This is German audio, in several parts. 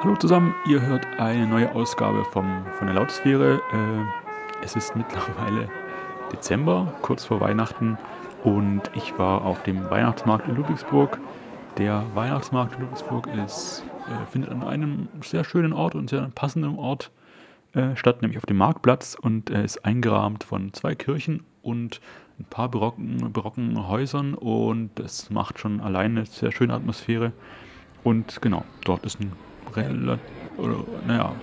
Hallo zusammen, ihr hört eine neue Ausgabe vom, von der Lautsphäre. Äh, es ist mittlerweile Dezember, kurz vor Weihnachten, und ich war auf dem Weihnachtsmarkt in Ludwigsburg. Der Weihnachtsmarkt in Ludwigsburg ist, äh, findet an einem sehr schönen Ort und sehr passenden Ort äh, statt, nämlich auf dem Marktplatz und ist eingerahmt von zwei Kirchen und ein paar barocken, barocken Häusern und das macht schon alleine eine sehr schöne Atmosphäre. Und genau, dort ist ein relativ, naja,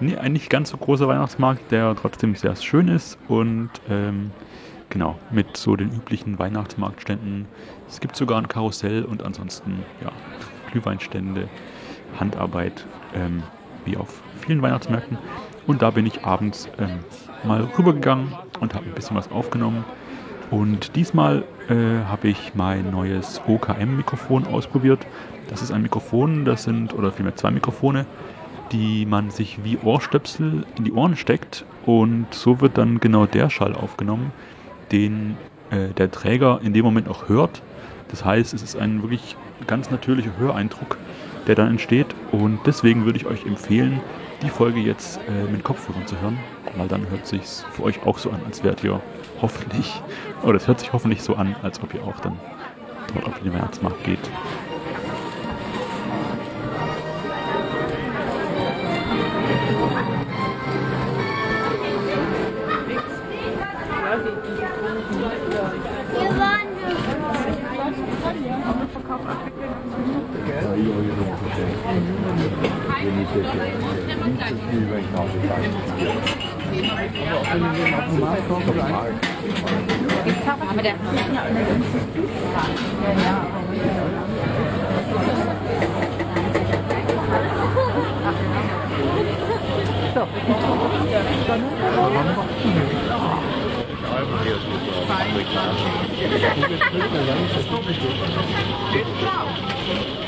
nee, eigentlich ganz so großer Weihnachtsmarkt, der trotzdem sehr schön ist und ähm, genau, mit so den üblichen Weihnachtsmarktständen. Es gibt sogar ein Karussell und ansonsten, ja, Glühweinstände, Handarbeit, ähm, wie auf vielen Weihnachtsmärkten. Und da bin ich abends ähm, mal rübergegangen und habe ein bisschen was aufgenommen. Und diesmal äh, habe ich mein neues OKM-Mikrofon ausprobiert. Das ist ein Mikrofon, das sind, oder vielmehr zwei Mikrofone, die man sich wie Ohrstöpsel in die Ohren steckt und so wird dann genau der Schall aufgenommen, den äh, der Träger in dem Moment auch hört. Das heißt, es ist ein wirklich ganz natürlicher Höreindruck, der dann entsteht und deswegen würde ich euch empfehlen, die Folge jetzt äh, mit Kopfhörern zu hören, weil dann hört sich für euch auch so an, als wärt ihr hoffentlich, oder es hört sich hoffentlich so an, als ob ihr auch dann dort auf den Weihnachtsmarkt geht. Aber der Karl, wie du Hand, äh,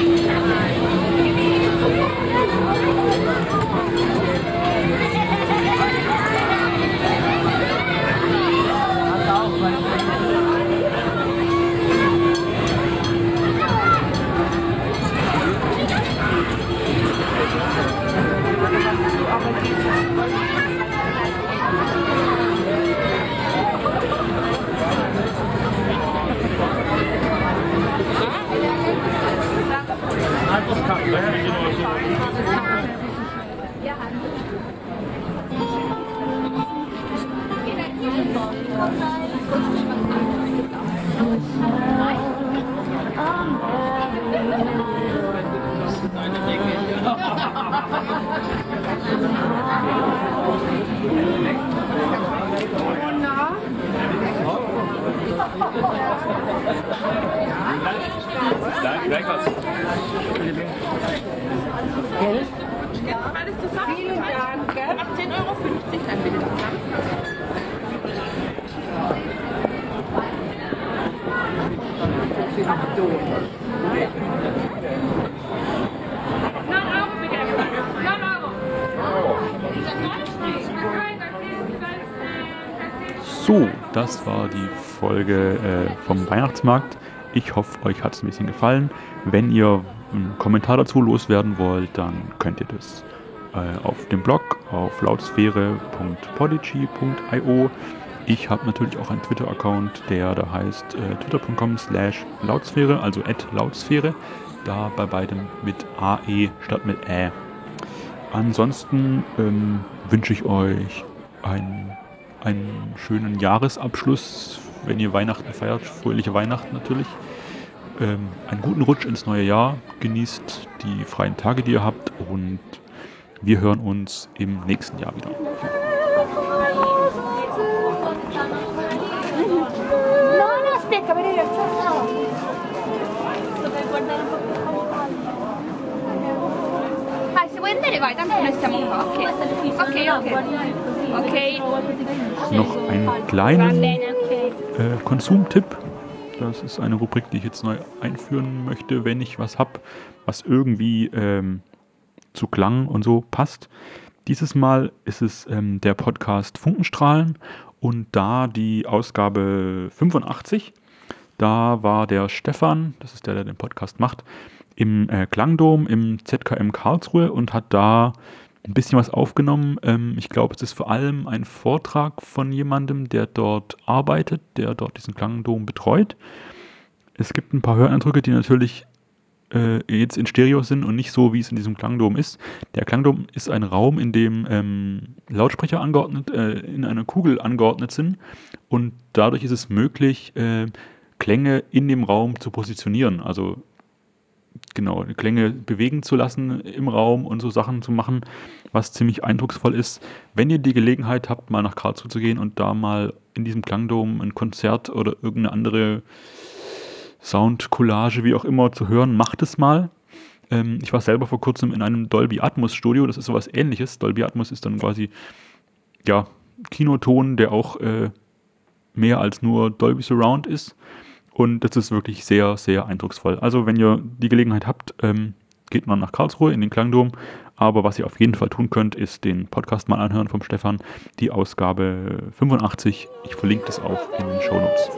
Gleich was. Gell? So, das war die Folge äh, vom Weihnachtsmarkt. Ich hoffe, euch hat es ein bisschen gefallen. Wenn ihr einen Kommentar dazu loswerden wollt, dann könnt ihr das äh, auf dem Blog auf lautsphäre.podigy.io. Ich habe natürlich auch einen Twitter-Account, der da heißt äh, twitter.com slash lautsphäre, also at lautsphäre. Da bei beidem mit AE statt mit Ä. Ansonsten ähm, wünsche ich euch einen, einen schönen Jahresabschluss, wenn ihr Weihnachten feiert. Fröhliche Weihnachten natürlich. Ähm, einen guten Rutsch ins neue Jahr. Genießt die freien Tage, die ihr habt. Und wir hören uns im nächsten Jahr wieder. Ah, se vuoi andare vai, tanto noi stiamo qua. Ok, ok, ok. Ok. Noch einen Va kleinen bene, ok. äh, Konsumtipp. Das ist eine Rubrik, die ich jetzt neu einführen möchte, wenn ich was habe, was irgendwie ähm, zu Klang und so passt. Dieses Mal ist es ähm, der Podcast Funkenstrahlen und da die Ausgabe 85. Da war der Stefan, das ist der, der den Podcast macht, im äh, Klangdom im ZKM Karlsruhe und hat da ein bisschen was aufgenommen. Ähm, ich glaube, es ist vor allem ein Vortrag von jemandem, der dort arbeitet, der dort diesen Klangdom betreut. Es gibt ein paar Höreindrücke, die natürlich äh, jetzt in Stereo sind und nicht so, wie es in diesem Klangdom ist. Der Klangdom ist ein Raum, in dem ähm, Lautsprecher angeordnet, äh, in einer Kugel angeordnet sind und dadurch ist es möglich, äh, Klänge in dem Raum zu positionieren. Also genau, Klänge bewegen zu lassen im Raum und so Sachen zu machen, was ziemlich eindrucksvoll ist. Wenn ihr die Gelegenheit habt, mal nach Karlsruhe zu gehen und da mal in diesem Klangdom ein Konzert oder irgendeine andere Soundcollage, wie auch immer, zu hören, macht es mal. Ähm, ich war selber vor kurzem in einem Dolby Atmos Studio, das ist sowas ähnliches. Dolby Atmos ist dann quasi, ja, Kinoton, der auch äh, mehr als nur Dolby Surround ist. Und das ist wirklich sehr, sehr eindrucksvoll. Also, wenn ihr die Gelegenheit habt, ähm, geht mal nach Karlsruhe in den Klangdom. Aber was ihr auf jeden Fall tun könnt, ist den Podcast mal anhören vom Stefan, die Ausgabe 85. Ich verlinke das auch in den Show Notes.